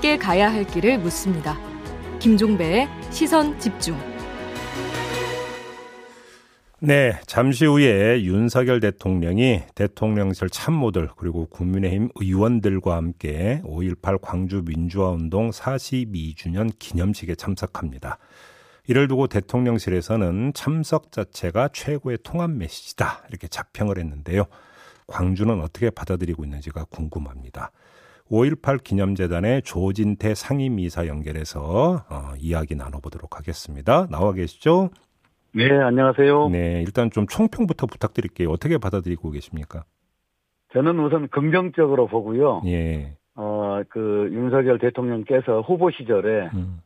함께 가야 할 길을 묻습니다. 김종배의 시선 집중. 네, 잠시 후에 윤석열 대통령이 대통령실 참모들 그리고 국민의힘 의원들과 함께 5.18 광주 민주화운동 42주년 기념식에 참석합니다. 이를 두고 대통령실에서는 참석 자체가 최고의 통합 메시지다 이렇게 자평을 했는데요. 광주는 어떻게 받아들이고 있는지가 궁금합니다. 5.18 기념재단의 조진태 상임이사 연결해서 어, 이야기 나눠보도록 하겠습니다. 나와 계시죠? 네, 안녕하세요. 네, 일단 좀 총평부터 부탁드릴게요. 어떻게 받아들이고 계십니까? 저는 우선 긍정적으로 보고요. 예. 어, 그 윤석열 대통령께서 후보 시절에 음,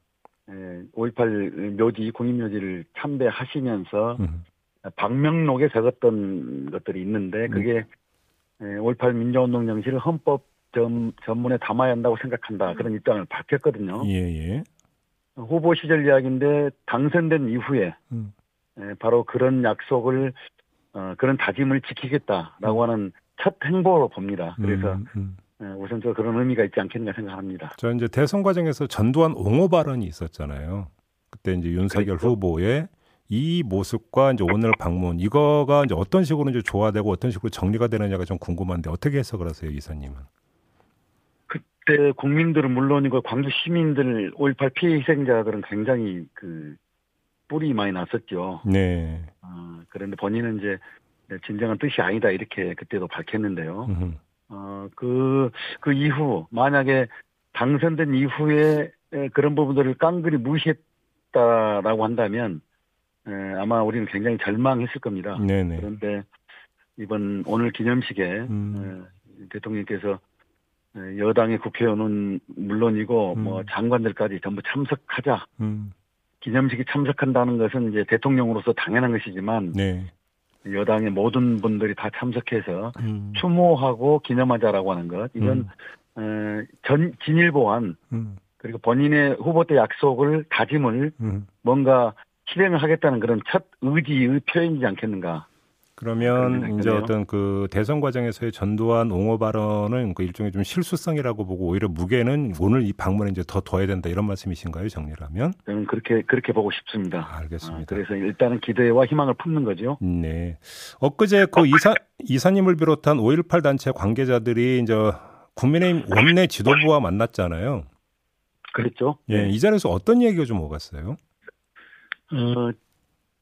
예, 5.18 묘지, 국립묘지를 참배하시면서 음, 방명록에 적었던 것들이 있는데 그게 예, 5.18 민주운동 정신을 헌법 전, 전문에 담아야 한다고 생각한다. 그런 입장을 밝혔거든요. 예, 예. 후보 시절 이야기인데 당선된 이후에 음, 예, 바로 그런 약속을 어, 그런 다짐을 지키겠다라고 하는 첫 행보로 봅니다. 그래서 음, 음. 예, 우선적으로 그런 의미가 있지 않겠는가 생각합니다. 저 이제 대선 과정에서 전두환 옹호 발언이 있었잖아요. 그때 이제 윤석열 그랬죠. 후보의 이 모습과 이제 오늘 방문 이거가 이제 어떤 식으로 이제 조화되고 어떤 식으로 정리가 되느냐가 좀 궁금한데 어떻게 해석을 하세요, 이사님은? 그때 국민들은 물론이고 광주 시민들 5.18 피해 희생자들은 굉장히 그 뿔이 많이 났었죠. 네. 어, 그런데 본인은 이제 진정한 뜻이 아니다 이렇게 그때도 밝혔는데요. 음흠. 어, 그, 그 이후 만약에 당선된 이후에 에, 그런 부분들을 깡그리 무시했다라고 한다면 에, 아마 우리는 굉장히 절망했을 겁니다. 네네. 그런데 이번 오늘 기념식에 음. 에, 대통령께서 에, 여당의 국회의원은 물론이고 음. 뭐 장관들까지 전부 참석하자 음. 기념식에 참석한다는 것은 이제 대통령으로서 당연한 것이지만 네. 여당의 모든 분들이 다 참석해서 음. 추모하고 기념하자라고 하는 것 이건 음. 어, 전 진일보한 음. 그리고 본인의 후보 때 약속을 다짐을 음. 뭔가 실행을 하겠다는 그런 첫 의지의 표현이지 않겠는가. 그러면 이제. 어떤 그 대선 과정에서의 전두환 옹호 발언은 그 일종의 좀 실수성이라고 보고 오히려 무게는 오늘 이 방문에 이제 더 둬야 된다 이런 말씀이신가요, 정리라면? 저는 그렇게 그렇게 보고 싶습니다. 아, 알겠습니다. 어, 그래서 일단은 기대와 희망을 품는 거죠. 네. 엊그제 그 이사 이사님을 비롯한 5.18 단체 관계자들이 이제 국민의힘 원내 지도부와 만났잖아요. 그랬죠. 예, 이 자리에서 어떤 얘기가 좀 오갔어요? 어,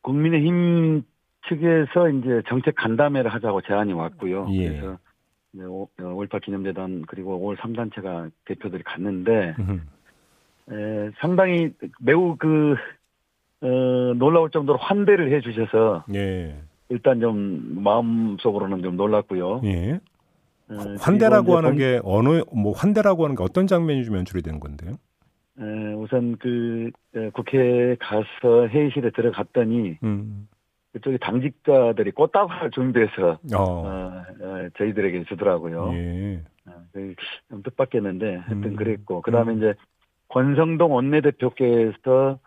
국민의힘 측에서 이제 정책 간담회를 하자고 제안이 왔고요. 예. 그래서 이제 5.18 기념재단 그리고 5월 3단체가 대표들이 갔는데 음, 에, 상당히 매우 그 어, 놀라울 정도로 환대를 해주셔서 예, 일단 좀 마음속으로는 좀 놀랐고요. 예. 어, 환대라고 하는 게 어느 뭐 환대라고 하는 게 어떤 장면이 좀 연출이 된 건데요? 본- 에, 우선 그 에, 국회에 가서 회의실에 들어갔더니 음, 그쪽에 당직자들이 꽃다발 준비해서 어, 어, 어, 저희들에게 주더라고요. 예, 어, 그, 좀 뜻밖이었는데 하여튼 음. 그랬고 그다음에 음. 이제 권성동 원내대표께서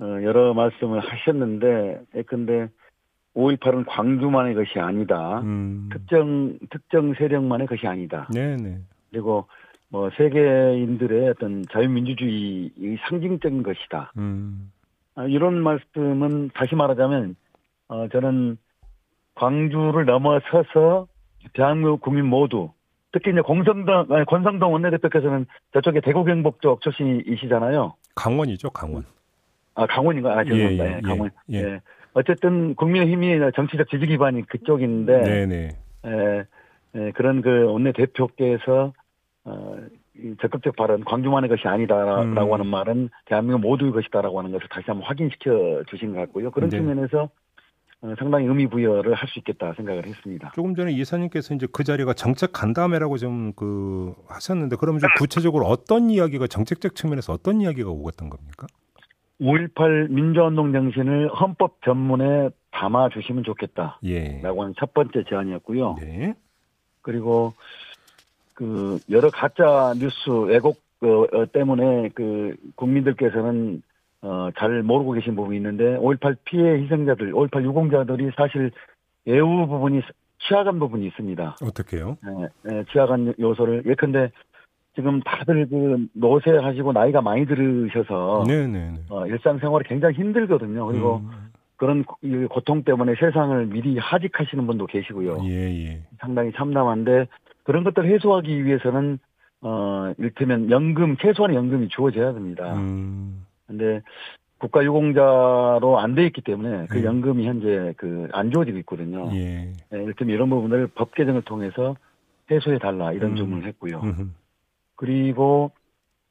어, 여러 말씀을 하셨는데 근데 5.18은 광주만의 것이 아니다. 음, 특정 특정 세력만의 것이 아니다. 네, 네, 그리고 뭐 세계인들의 어떤 자유민주주의의 상징적인 것이다. 음, 아, 이런 말씀은 다시 말하자면 어, 저는 광주를 넘어서서 대한민국 국민 모두 특히 이제 공성동 아니, 권성동 원내대표께서는 저쪽에 대구 경북 쪽 출신이시잖아요. 강원이죠, 강원. 아 강원인가? 아 죄송합니다. 예, 예, 예, 강원. 예. 예. 어쨌든 국민의힘이 정치적 지지 기반이 그쪽인데 네, 네. 에, 에, 그런 그 원내 대표께서 어, 이 적극적 발언, 광주만의 것이 아니다라고 음. 하는 말은 대한민국 모두의 것이다라고 하는 것을 다시 한번 확인시켜 주신 것 같고요. 그런 네. 측면에서 어, 상당히 의미 부여를 할 수 있겠다 생각을 했습니다. 조금 전에 이사님께서 이제 그 자리가 정책 간담회라고 좀 그 하셨는데 그러면 좀 구체적으로 어떤 이야기가 정책적 측면에서 어떤 이야기가 오갔던 겁니까? 5.18 민주운동 정신을 헌법 전문에 담아 주시면 좋겠다라고 예. 하는 첫 번째 제안이었고요. 네. 그리고 그 여러 가짜 뉴스 왜곡 어, 어, 때문에 그 국민들께서는 어, 잘 모르고 계신 부분이 있는데 5.18 피해 희생자들, 5.18 유공자들이 사실 예우 부분이 취하간 부분이 있습니다. 어떻게요? 예, 예, 취하간 요소를 예컨대 지금 다들 그 노쇠하시고 나이가 많이 들으셔서 네네네. 어, 일상생활이 굉장히 힘들거든요. 그리고 음, 그런 고통 때문에 세상을 미리 하직하시는 분도 계시고요. 예, 예. 상당히 참담한데 그런 것들을 해소하기 위해서는 어 일테면 연금 최소한의 연금이 주어져야 됩니다. 음, 근데 국가 유공자로 안 돼 있기 때문에 그 음. 연금이 현재 그 안 주어지고 있거든요. 예. 예, 일테면 이런 부분을 법 개정을 통해서 해소해 달라 이런 음. 주문을 했고요. 음흠. 그리고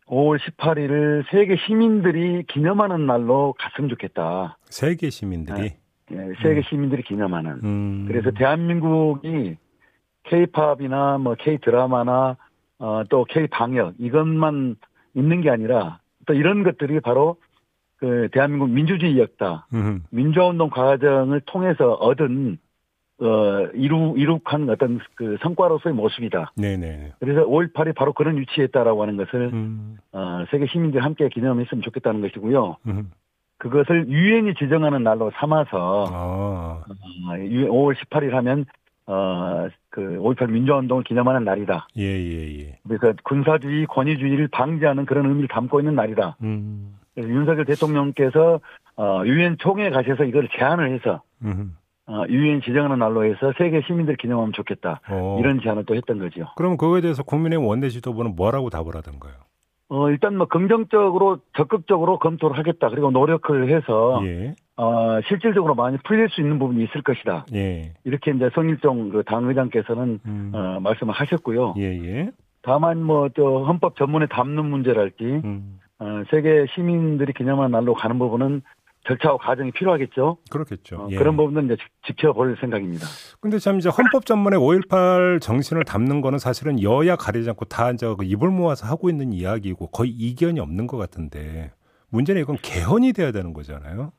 5월 18일을 세계 시민들이 기념하는 날로 갔으면 좋겠다. 세계 시민들이. 예, 세계 시민들이 기념하는. 음. 그래서 대한민국이 K-팝이나 뭐 K-드라마나 어, 또 K-방역 이것만 있는 게 아니라 또 이런 것들이 바로 그 대한민국 민주주의 역사, 음흠. 민주화운동 과정을 통해서 얻은 어 이루 이룩한 어떤 그 성과로서의 모습이다. 네네. 그래서 5.18이 바로 그런 위치에 있다라고 하는 것을 음, 어, 세계 시민들이 함께 기념했으면 좋겠다는 것이고요. 음. 그것을 유엔이 지정하는 날로 삼아서 아, 어, 5월 18일 하면 어, 그 5.18 민주화운동을 기념하는 날이다. 예, 예, 예. 그래서 군사주의, 권위주의를 방지하는 그런 의미를 담고 있는 날이다. 음, 그래서 윤석열 대통령께서 어, 유엔 총회 가셔서 이걸 제안을 해서 음. 어, 유엔 지정하는 날로 해서 세계 시민들 기념하면 좋겠다. 어. 이런 제안을 또 했던 거죠. 그럼 그거에 대해서 국민의힘 원내 지도부는 뭐라고 답을 하던가요? 어, 일단 뭐 긍정적으로 적극적으로 검토를 하겠다. 그리고 노력을 해서 예, 어, 실질적으로 많이 풀릴 수 있는 부분이 있을 것이다. 예, 이렇게 이제 성일종 그 당의장께서는 음. 어, 말씀을 하셨고요. 예, 예. 다만 뭐 또 헌법 전문에 담는 문제랄지 음, 어, 세계 시민들이 기념한 날로 가는 부분은 절차와 과정이 필요하겠죠. 그렇겠죠. 어, 예. 그런 부분은 이제 지- 지켜볼 생각입니다. 근데 참 이제 헌법 전문에 5.18 정신을 담는 거는 사실은 여야 가리지 않고 다 이제 그 입을 모아서 하고 있는 이야기고 거의 이견이 없는 것 같은데 문제는 이건 개헌이 돼야 되는 거잖아요.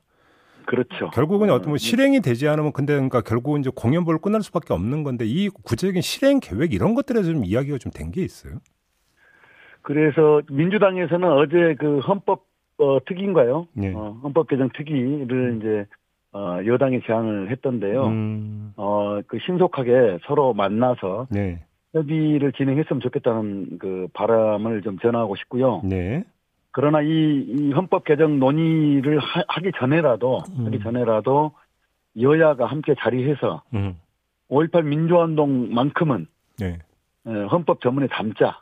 그렇죠. 결국은 어, 어떤 뭐 실행이 되지 않으면 근데 그러니까 결국은 이제 공연부를 끝날 수밖에 없는 건데 이 구체적인 실행 계획 이런 것들에서 좀 이야기가 좀 된 게 있어요. 그래서 민주당에서는 어제 그 헌법 어, 특위인가요? 예. 어, 헌법 개정 특위를 이제 어, 여당이 제안을 했던데요. 음, 어, 그 신속하게 서로 만나서 네, 협의를 진행했으면 좋겠다는 그 바람을 좀 전하고 싶고요. 네, 그러나 이, 이 헌법 개정 논의를 하, 기 전에라도 음. 하기 전에라도 여야가 함께 자리해서 음, 5.18 민주화운동만큼은 네, 에, 헌법 전문에 담자.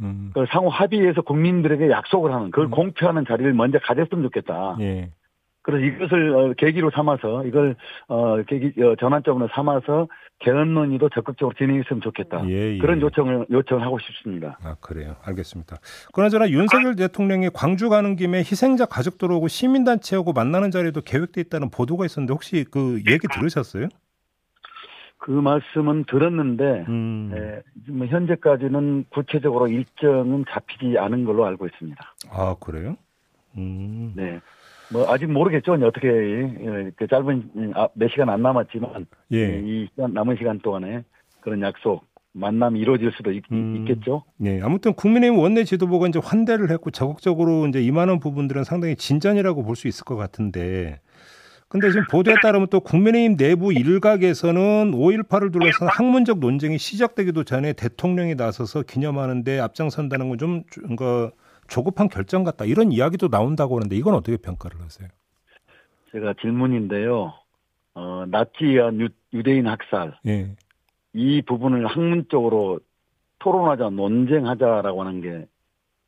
음, 그걸 상호 합의해서 국민들에게 약속을 하는 그걸 음. 공표하는 자리를 먼저 가졌으면 좋겠다. 예, 그래서 이것을 어, 계기로 삼아서 이걸 어, 계기 어, 전환점으로 삼아서 개헌 논의도 적극적으로 진행했으면 좋겠다. 예, 예. 그런 요청을 요청을 하고 싶습니다. 아 그래요. 알겠습니다. 그나저나 윤석열 대통령이 광주 가는 김에 희생자 가족들 오고 시민단체하고 만나는 자리도 계획돼 있다는 보도가 있었는데 혹시 그 얘기 들으셨어요? 그 말씀은 들었는데 음. 예, 뭐 현재까지는 구체적으로 일정은 잡히지 않은 걸로 알고 있습니다. 아 그래요? 음. 네. 뭐 아직 모르겠죠. 어떻게 예, 그 짧은 음, 아, 몇 시간 안 남았지만 예. 이 시간 남은 시간 동안에 그런 약속 만남이 이루어질 수도 있, 음. 겠죠 예. 아무튼 국민의힘 원내 지도부가 이제 환대를 했고 적극적으로 이제 임하는 부분들은 상당히 진전이라고 볼 수 있을 것 같은데. 근데 지금 보도에 따르면 또 국민의힘 내부 일각에서는 5.18을 둘러싼 학문적 논쟁이 시작되기도 전에 대통령이 나서서 기념하는데 앞장선다는 건좀 그러니까 조급한 결정 같다 이런 이야기도 나온다고 하는데 이건 어떻게 평가를 하세요? 제가 질문인데요. 어, 나치와 유, 유대인 학살 예. 이 부분을 학문적으로 토론하자 논쟁하자라고 하는 게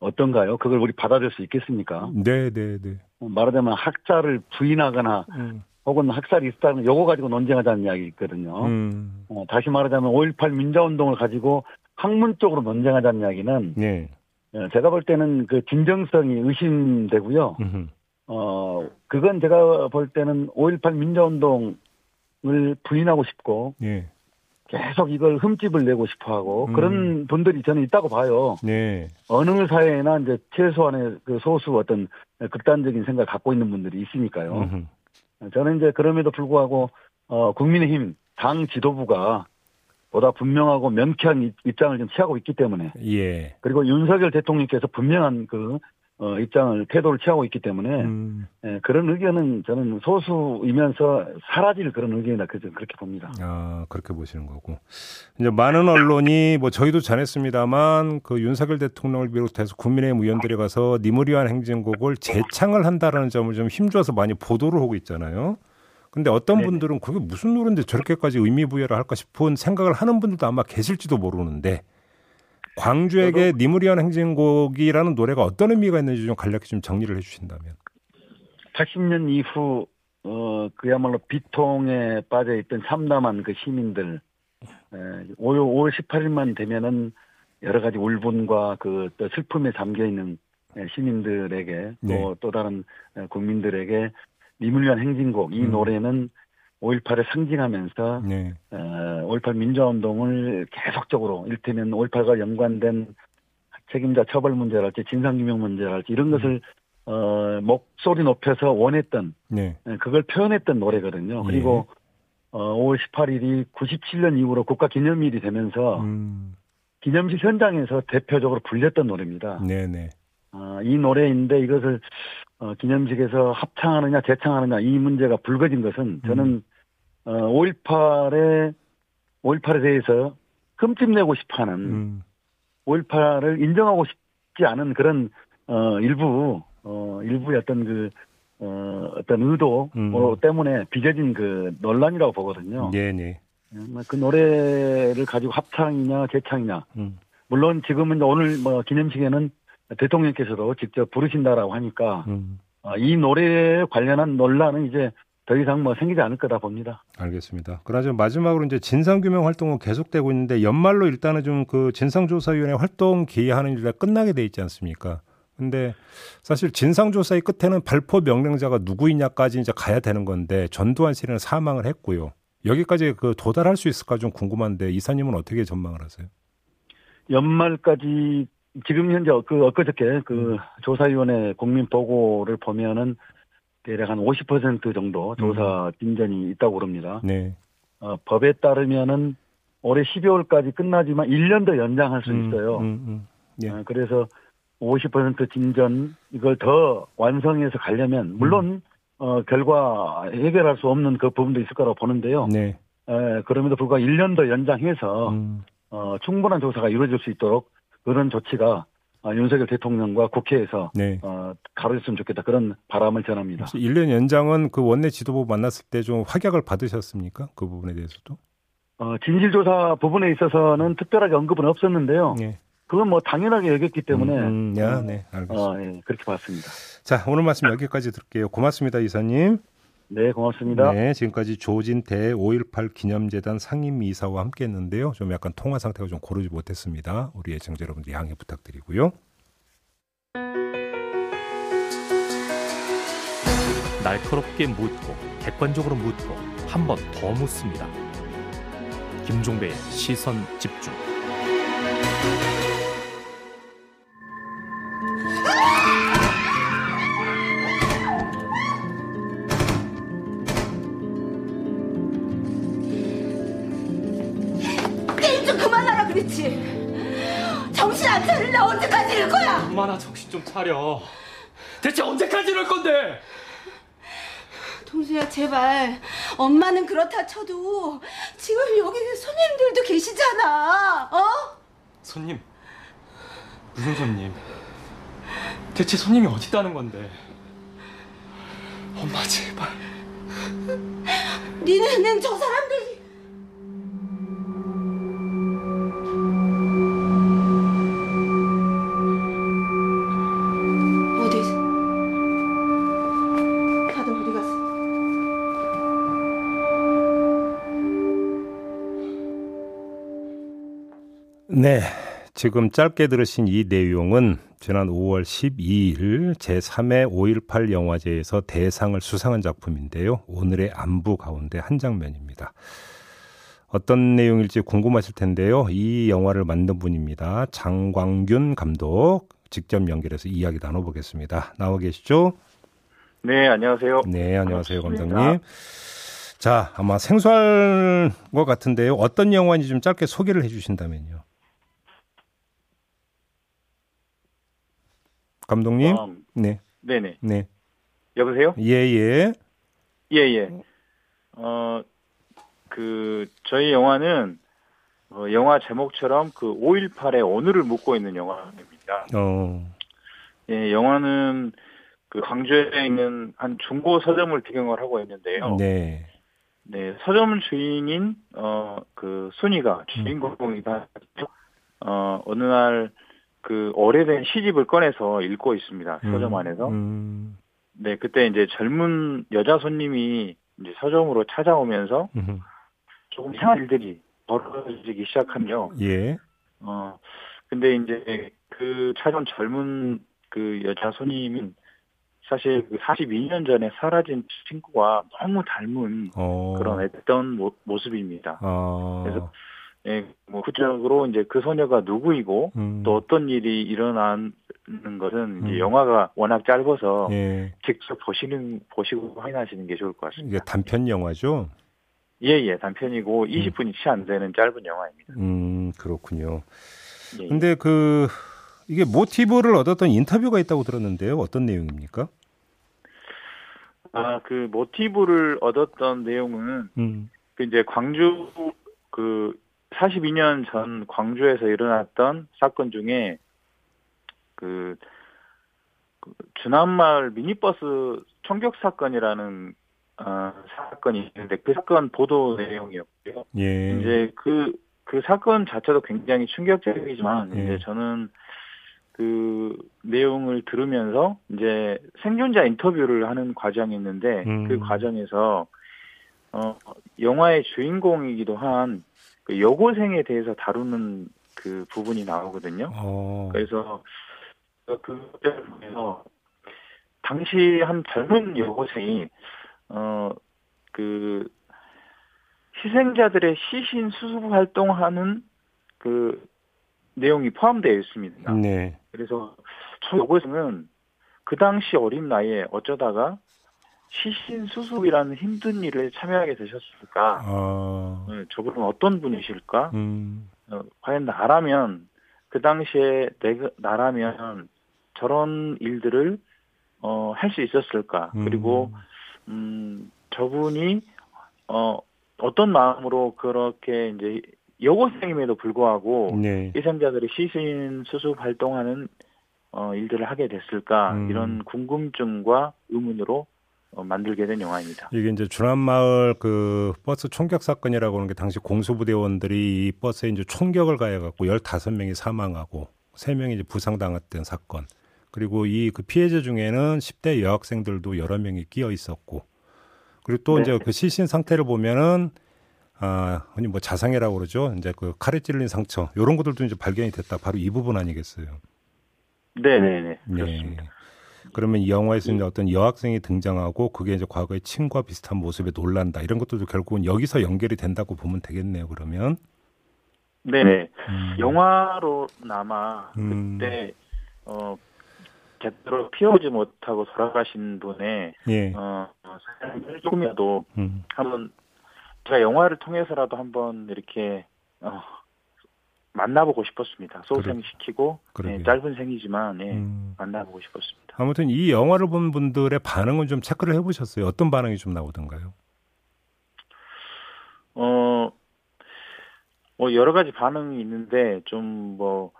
어떤가요? 그걸 우리 받아들일 수 있겠습니까? 네, 네, 네. 말하자면 학자를 부인하거나 음. 혹은 학살이 있다는 요거 가지고 논쟁하자는 이야기 있거든요. 음. 어, 다시 말하자면 5.18 민자운동을 가지고 학문적으로 논쟁하자는 이야기는 네. 어, 제가 볼 때는 그 진정성이 의심되고요. 음흠. 어, 그건 제가 볼 때는 5.18 민자운동을 부인하고 싶고 예. 계속 이걸 흠집을 내고 싶어 하고 음. 그런 분들이 저는 있다고 봐요. 네. 어느 사회나 이제 최소한의 그 소수 어떤 극단적인 생각을 갖고 있는 분들이 있으니까요. 음흠. 저는 이제 그럼에도 불구하고 어 국민의힘 당 지도부가 보다 분명하고 명쾌한 입- 입장을 좀 취하고 있기 때문에 예. 그리고 윤석열 대통령께서 분명한 그 어, 입장을 태도를 취하고 있기 때문에 음. 예, 그런 의견은 저는 소수이면서 사라질 그런 의견이다 그저 그렇게 봅니다. 아, 그렇게 보시는 거고. 이제 많은 언론이 뭐 저희도 전했습니다만 그 윤석열 대통령을 비롯해서 국민의힘 의원들이 가서 니무리한 행진곡을 재창을 한다라는 점을 좀 힘줘서 많이 보도를 하고 있잖아요. 근데 어떤 네네. 분들은 그게 무슨 노래인데 저렇게까지 의미 부여를 할까 싶은 생각을 하는 분들도 아마 계실지도 모르는데 광주에게 니무리한 행진곡이라는 노래가 어떤 의미가 있는지 좀 간략히 좀 정리를 해주신다면. 80년 이후 어 그야말로 비통에 빠져 있던 참담한 그 시민들 에, 5월, 5월 18일만 되면은 여러 가지 울분과 그 또 슬픔에 잠겨 있는 에, 시민들에게 네. 또또 다른 에, 국민들에게 니물리한 행진곡 이 음. 노래는 5.18을 상징하면서 네. 어, 5.18 민주화운동을 계속적으로 일테면 5.18과 연관된 책임자 처벌 문제랄지 진상규명 문제랄지 이런 것을 어, 목소리 높여서 원했던 네. 예, 그걸 표현했던 노래거든요. 그리고 어, 5월 18일이 97년 이후로 국가 기념일이 되면서 음. 기념식 현장에서 대표적으로 불렸던 노래입니다. 네, 네. 아, 이 노래인데 이것을 어, 기념식에서 합창하느냐 재창하느냐 이 문제가 불거진 것은 저는 어, 5.18에 5.18에 대해서 흠집내고 싶어하는 음. 5.18을 인정하고 싶지 않은 그런 어, 일부 어, 일부의 어떤 그 어, 어떤 의도 음. 어, 때문에 빚어진 그 논란이라고 보거든요. 네, 네. 그 노래를 가지고 합창이냐 재창이냐 음. 물론 지금은 오늘 뭐 기념식에는 대통령께서도 직접 부르신다라고 하니까 음. 어, 이 노래에 관련한 논란은 이제 더 이상 뭐 생기지 않을 거다 봅니다. 알겠습니다. 그나저 마지막으로 이제 진상규명 활동은 계속되고 있는데 연말로 일단은 좀 그 진상조사위원회 활동 기하는 일이 끝나게 돼 있지 않습니까? 근데 사실 진상조사의 끝에는 발포 명령자가 누구이냐까지 이제 가야 되는 건데 전두환 씨는 사망을 했고요. 여기까지 그 도달할 수 있을까 좀 궁금한데 이사님은 어떻게 전망을 하세요? 연말까지 지금 현재 그 엊그저께 그 조사위원회 국민 보고를 보면은 대략 한 50% 정도 조사 진전이 있다고 그럽니다. 네. 어, 법에 따르면은 올해 12월까지 끝나지만 1년 더 연장할 수 음, 있어요. 음, 음. 예. 어, 그래서 50% 진전 이걸 더 완성해서 가려면 물론 어, 결과 해결할 수 없는 그 부분도 있을 거라고 보는데요. 네. 에, 그럼에도 불구하고 1년 더 연장해서 음. 어, 충분한 조사가 이루어질 수 있도록 그런 조치가 어, 윤석열 대통령과 국회에서 네. 어, 가로졌으면 좋겠다 그런 바람을 전합니다. 혹시 1년 연장은 그 원내 지도부 만났을 때 좀 확약을 받으셨습니까? 그 부분에 대해서도? 어, 진실조사 부분에 있어서는 특별하게 언급은 없었는데요. 네. 그건 뭐 당연하게 여겼기 때문에 음, 야, 네, 알겠습니다. 어, 예, 그렇게 봤습니다. 자, 오늘 말씀 여기까지 들을게요. 고맙습니다, 이사님. 네, 고맙습니다. 네, 지금까지 조진태 5.18 기념재단 상임이사와 함께 했는데요. 좀 약간 통화 상태가 좀 고르지 못했습니다. 우리 애청자 여러분들 양해 부탁드리고요. 날카롭게 묻고 객관적으로 묻고 한 번 더 묻습니다. 김종배의 시선 집중. 차려. 대체 언제까지 이럴 건데? 동수야 제발. 엄마는 그렇다 쳐도 지금 여기 손님들도 계시잖아. 어? 손님. 무슨 손님? 대체 손님이 어디 있다는 건데? 엄마 제발. 니네는 저 사람들 네. 지금 짧게 들으신 이 내용은 지난 5월 12일 제3회 5.18 영화제에서 대상을 수상한 작품인데요. 오늘의 안부 가운데 한 장면입니다. 어떤 내용일지 궁금하실 텐데요. 이 영화를 만든 분입니다. 장광균 감독 직접 연결해서 이야기 나눠보겠습니다. 나와 계시죠? 네, 안녕하세요. 네, 안녕하세요, 반갑습니다. 감독님. 자, 아마 생소할 것 같은데요. 어떤 영화인지 좀 짧게 소개를 해주신다면요. 감독님. 어, 네. 네네. 네. 여보세요? 예, 예. 예, 예. 어, 그, 저희 영화는, 어, 영화 제목처럼 그 5.18의 오늘을 묻고 있는 영화입니다. 어. 예, 영화는 그 광주에 있는 한 중고 서점을 배경을 하고 있는데요. 네. 네, 서점 주인인 어 그 순이가 주인공이다. 어 어느 날 그 오래된 시집을 꺼내서 읽고 있습니다. 서점 음, 안에서. 음. 네, 그때 이제 젊은 여자 손님이 이제 서점으로 찾아오면서 음. 조금 이상한 일들이 벌어지기 시작하며 예. 어 근데 이제 그 찾아온 젊은 그 여자 손님은 사실 그 42년 전에 사라진 친구와 너무 닮은 어. 그런 애던 모, 모습입니다. 아. 그래서 예, 뭐 구체적으로 이제 그 소녀가 누구이고 음. 또 어떤 일이 일어나는 것은 이제 음. 영화가 워낙 짧아서 예. 직접 보시는 보시고 확인하시는 게 좋을 것 이게 같습니다. 단편 영화죠? 예 예 단편이고 20분이 채안 되는 짧은 영화입니다. 음, 그렇군요. 예, 예. 근데 그 이게 모티브를 얻었던 인터뷰가 있다고 들었는데요. 어떤 내용입니까? 아, 그 모티브를 얻었던 내용은 음. 그 이제 광주 그 42년 전 광주에서 일어났던 사건 중에 그, 그 주남마을 미니버스 총격 사건이라는 어, 사건이 있는데 그 사건 보도 내용이었고요. 예. 이제 그, 그 사건 자체도 굉장히 충격적이지만, 예. 이제 저는 그 내용을 들으면서 이제 생존자 인터뷰를 하는 과정이 있는데, 음. 그 과정에서, 어, 영화의 주인공이기도 한 그 여고생에 대해서 다루는 그 부분이 나오거든요. 어. 그래서 그걸 보면서 당시 한 젊은 여고생이 어그 희생자들의 시신 수습 활동하는 그 내용이 포함되어 있습니다. 네. 그래서 저 여고생은 그 당시 어린 나이에 어쩌다가 시신 수습이라는 힘든 일에 참여하게 되셨을까? 아. 어, 저분은 어떤 분이실까? 음. 어, 과연 나라면 그 당시에 내가 나라면 저런 일들을 어, 할 수 있었을까? 음. 그리고 음, 저분이 어, 어떤 마음으로 그렇게 이제 여고생임에도 불구하고 네. 희생자들의 시신 수습 활동하는 어, 일들을 하게 됐을까? 음. 이런 궁금증과 의문으로 어, 만들게 된 영화입니다. 이게 이제 주남마을 그 버스 총격 사건이라고 하는 게 당시 공수부대원들이 이 버스에 이제 총격을 가해갖고 15명이 사망하고 3명이 이제 부상당했던 사건. 그리고 이 그 피해자 중에는 10대 여학생들도 여러 명이 끼어 있었고. 그리고 또 네. 이제 그 시신 상태를 보면은 아, 흔히 뭐 자상이라고 그러죠. 이제 그 칼에 찔린 상처. 요런 것들도 이제 발견이 됐다. 바로 이 부분 아니겠어요. 네 네 네. 그렇습니다. 네. 그러면 이 영화에서 이제 어떤 여학생이 등장하고 그게 이제 과거의 친구와 비슷한 모습에 놀란다 이런 것들도 결국은 여기서 연결이 된다고 보면 되겠네요. 그러면 네네. 음. 영화로나마 음. 그때 어 제대로 피우지 못하고 돌아가신 분의 예, 어 어, 삶을 조금이라도 음. 한번 제가 영화를 통해서라도 한번 이렇게 어 만나보고 싶었습니다. 소생시키고. 예, 짧은 생이지만 예, 음. 만나보고 싶었습니다. 아무튼 이 영화를 본 분들의 반응은 좀 체크를 해보셨어요. 어떤 반응이 좀 나오던가요? 어, 뭐 여러 가지 반응이 있는데 좀뭐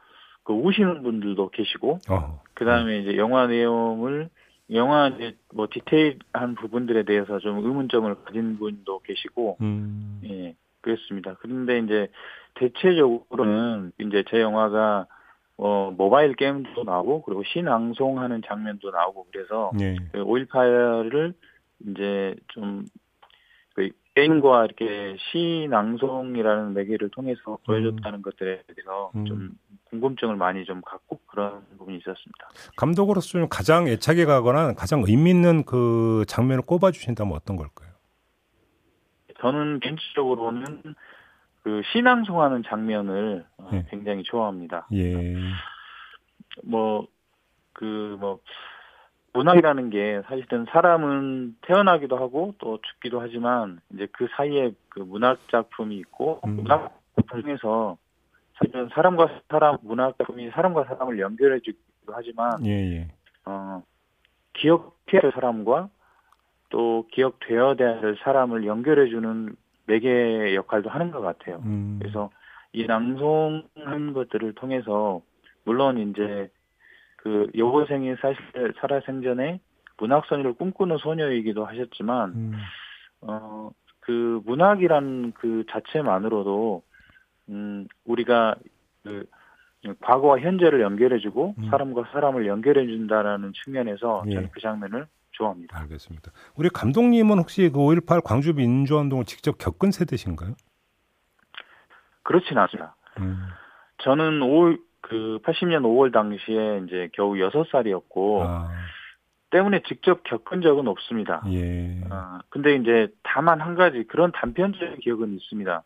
그 우시는 분들도 계시고 어, 그 다음에 이제 영화 내용을 영화 이제 뭐 디테일한 부분들에 대해서 좀 의문점을 가진 분도 계시고 음, 예 그렇습니다. 그런데 이제 대체적으로는 이제 제 영화가 어 모바일 게임도 나오고 그리고 시낭송하는 장면도 나오고 그래서 예, 그 5.18을 이제 좀, 그 게임과 이렇게 시낭송이라는 매개를 통해서 보여줬다는 것들에 대해서 음. 좀 궁금증을 많이 좀 갖고 그런 부분이 있었습니다. 감독으로서 좀 가장 애착이 가거나 가장 의미 있는 그 장면을 꼽아 주신다면 어떤 걸까요? 저는 개인적으로는 그 시낭송하는 장면을 어, 네. 굉장히 좋아합니다. 예, 뭐, 그, 뭐, 문학이라는 게 사실은 사람은 태어나기도 하고 또 죽기도 하지만 이제 그 사이에 그 문학 작품이 있고 음. 문학 작품 중에서 사실은 사람과 사람 문화작품이 사람과 사람을 연결해 주기도 하지만 예, 예. 어, 기억해야 할 사람과 또 기억되어야 될 사람을 연결해 주는 매개 역할도 하는 것 같아요. 음. 그래서 이 낭송한 것들을 통해서 물론 이제 그 여고생이 사실 살아생전에 문학소녀를 꿈꾸는 소녀이기도 하셨지만 음. 어그 문학이란 그 자체만으로도 음 우리가 그 과거와 현재를 연결해주고 음. 사람과 사람을 연결해준다라는 측면에서 예. 저는 그 장면을 좋아합니다. 알겠습니다. 우리 감독님은 혹시 그 5.18 광주 민주화운동을 직접 겪은 세대신가요? 그렇진 않습니다. 음. 저는 5월 그 80년 5월 당시에 이제 겨우 6살이었고 아, 때문에 직접 겪은 적은 없습니다. 예. 아, 근데 이제 다만 한 가지 그런 단편적인 기억은 있습니다.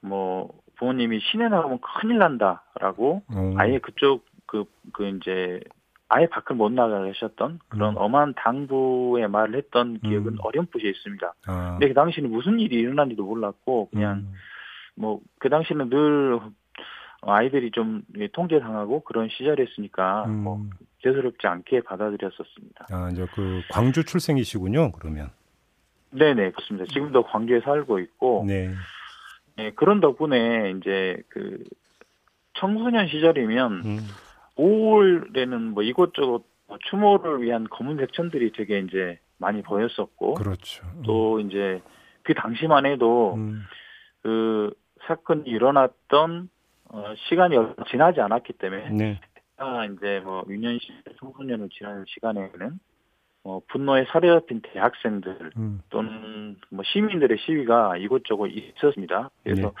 뭐 부모님이 시내 나가면 큰일 난다라고 어, 아예 그쪽 그, 그 이제 아예 밖을 못 나가게 하셨던 그런 음. 엄한 당부의 말을 했던 기억은 음. 어렴풋이 있습니다. 아, 근데 그 당시는 무슨 일이 일어난지도 몰랐고 그냥 음. 뭐그 당시는 늘 아이들이 좀 통제당하고 그런 시절이었으니까 음. 뭐 대수롭지 않게 받아들였었습니다. 아, 이제 그 광주 출생이시군요. 그러면. 네네 그렇습니다. 지금도 광주에 살고 있고 네. 예, 그런 덕분에 이제 그 청소년 시절이면 음. 5월에는 뭐 이곳저곳 뭐 추모를 위한 검은 백천들이 되게 이제 많이 보였었고 그렇죠. 또 이제 그 당시만 해도 음. 그 사건이 일어났던 어, 시간이 얼마 지나지 않았기 때문에 네. 아, 이제 뭐 유년 시절 청소년을 지나는 시간에는 어, 분노에 사로잡힌 대학생들 음. 또는 뭐 시민들의 시위가 이곳저곳 있었습니다. 그래서 네.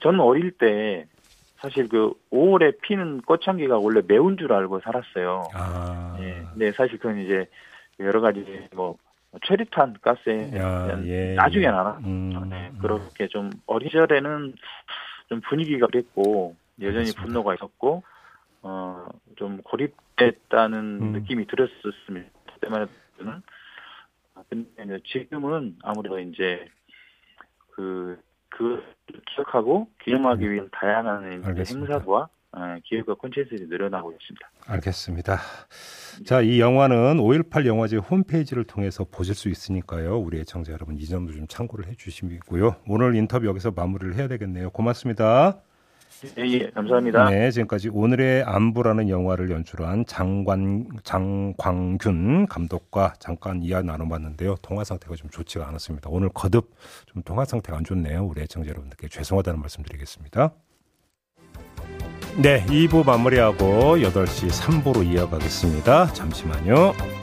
저는 어릴 때 사실 그 5월에 피는 꽃향기가 원래 매운 줄 알고 살았어요. 아. 예. 근데 사실 그건 이제 여러 가지 뭐 최루탄 가스에 야, 예. 나중에 예. 알아. 음. 네, 그렇게 좀 어린 시절에는 좀 분위기가 그랬고 여전히 알겠습니다. 분노가 있었고 어 좀 고립됐다는 음. 느낌이 들었었습니다. 그때만 해도는 아, 근데 지금은 아무래도 이제 그, 그 기억하고 기념하기 위한 다양한 음. 알겠습니다. 행사와 어, 기획과 콘텐츠들이 늘어나고 있습니다. 알겠습니다. 자, 이 영화는 5.18 영화제 홈페이지를 통해서 보실 수 있으니까요. 우리 애청자 여러분 이 점도 좀 참고를 해 주시고요. 오늘 인터뷰 여기서 마무리를 해야 되겠네요. 고맙습니다. 예, 예, 감사합니다. 네, 지금까지 오늘의 안부라는 영화를 연출한 장관 장광균 감독과 잠깐 이야기 나눠봤는데요. 통화 상태가 좀 좋지가 않았습니다. 오늘 거듭 좀 통화 상태가 안 좋네요. 우리 애청자 여러분들께 죄송하다는 말씀드리겠습니다. 네, 2부 마무리하고 8시 3부로 이어가겠습니다. 잠시만요.